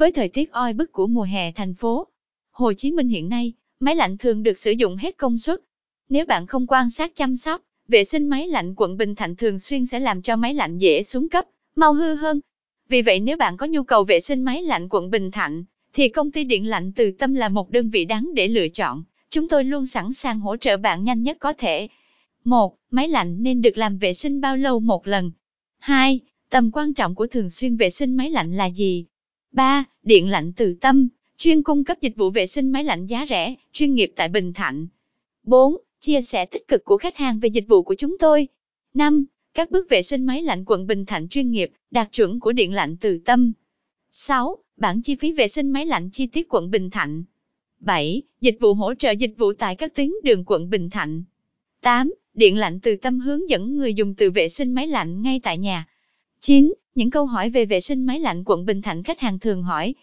Với thời tiết oi bức của mùa hè thành phố Hồ Chí Minh hiện nay, máy lạnh thường được sử dụng hết công suất. Nếu bạn không quan sát chăm sóc, vệ sinh máy lạnh quận Bình Thạnh thường xuyên sẽ làm cho máy lạnh dễ xuống cấp, mau hư hơn. Vì vậy nếu bạn có nhu cầu vệ sinh máy lạnh quận Bình Thạnh, thì công ty điện lạnh Từ Tâm là một đơn vị đáng để lựa chọn. Chúng tôi luôn sẵn sàng hỗ trợ bạn nhanh nhất có thể. 1. Máy lạnh nên được làm vệ sinh bao lâu một lần? 2. Tầm quan trọng của thường xuyên vệ sinh máy lạnh là gì? 3. Điện lạnh Từ Tâm, chuyên cung cấp dịch vụ vệ sinh máy lạnh giá rẻ, chuyên nghiệp tại Bình Thạnh. 4. Chia sẻ tích cực của khách hàng về dịch vụ của chúng tôi. 5. Các bước vệ sinh máy lạnh quận Bình Thạnh chuyên nghiệp, đạt chuẩn của điện lạnh Từ Tâm. 6. Bản chi phí vệ sinh máy lạnh chi tiết quận Bình Thạnh. 7. Dịch vụ hỗ trợ dịch vụ tại các tuyến đường quận Bình Thạnh. 8. Điện lạnh từ tâm hướng dẫn người dùng tự vệ sinh máy lạnh ngay tại nhà. 9. Những câu hỏi về vệ sinh máy lạnh quận Bình Thạnh khách hàng thường hỏi.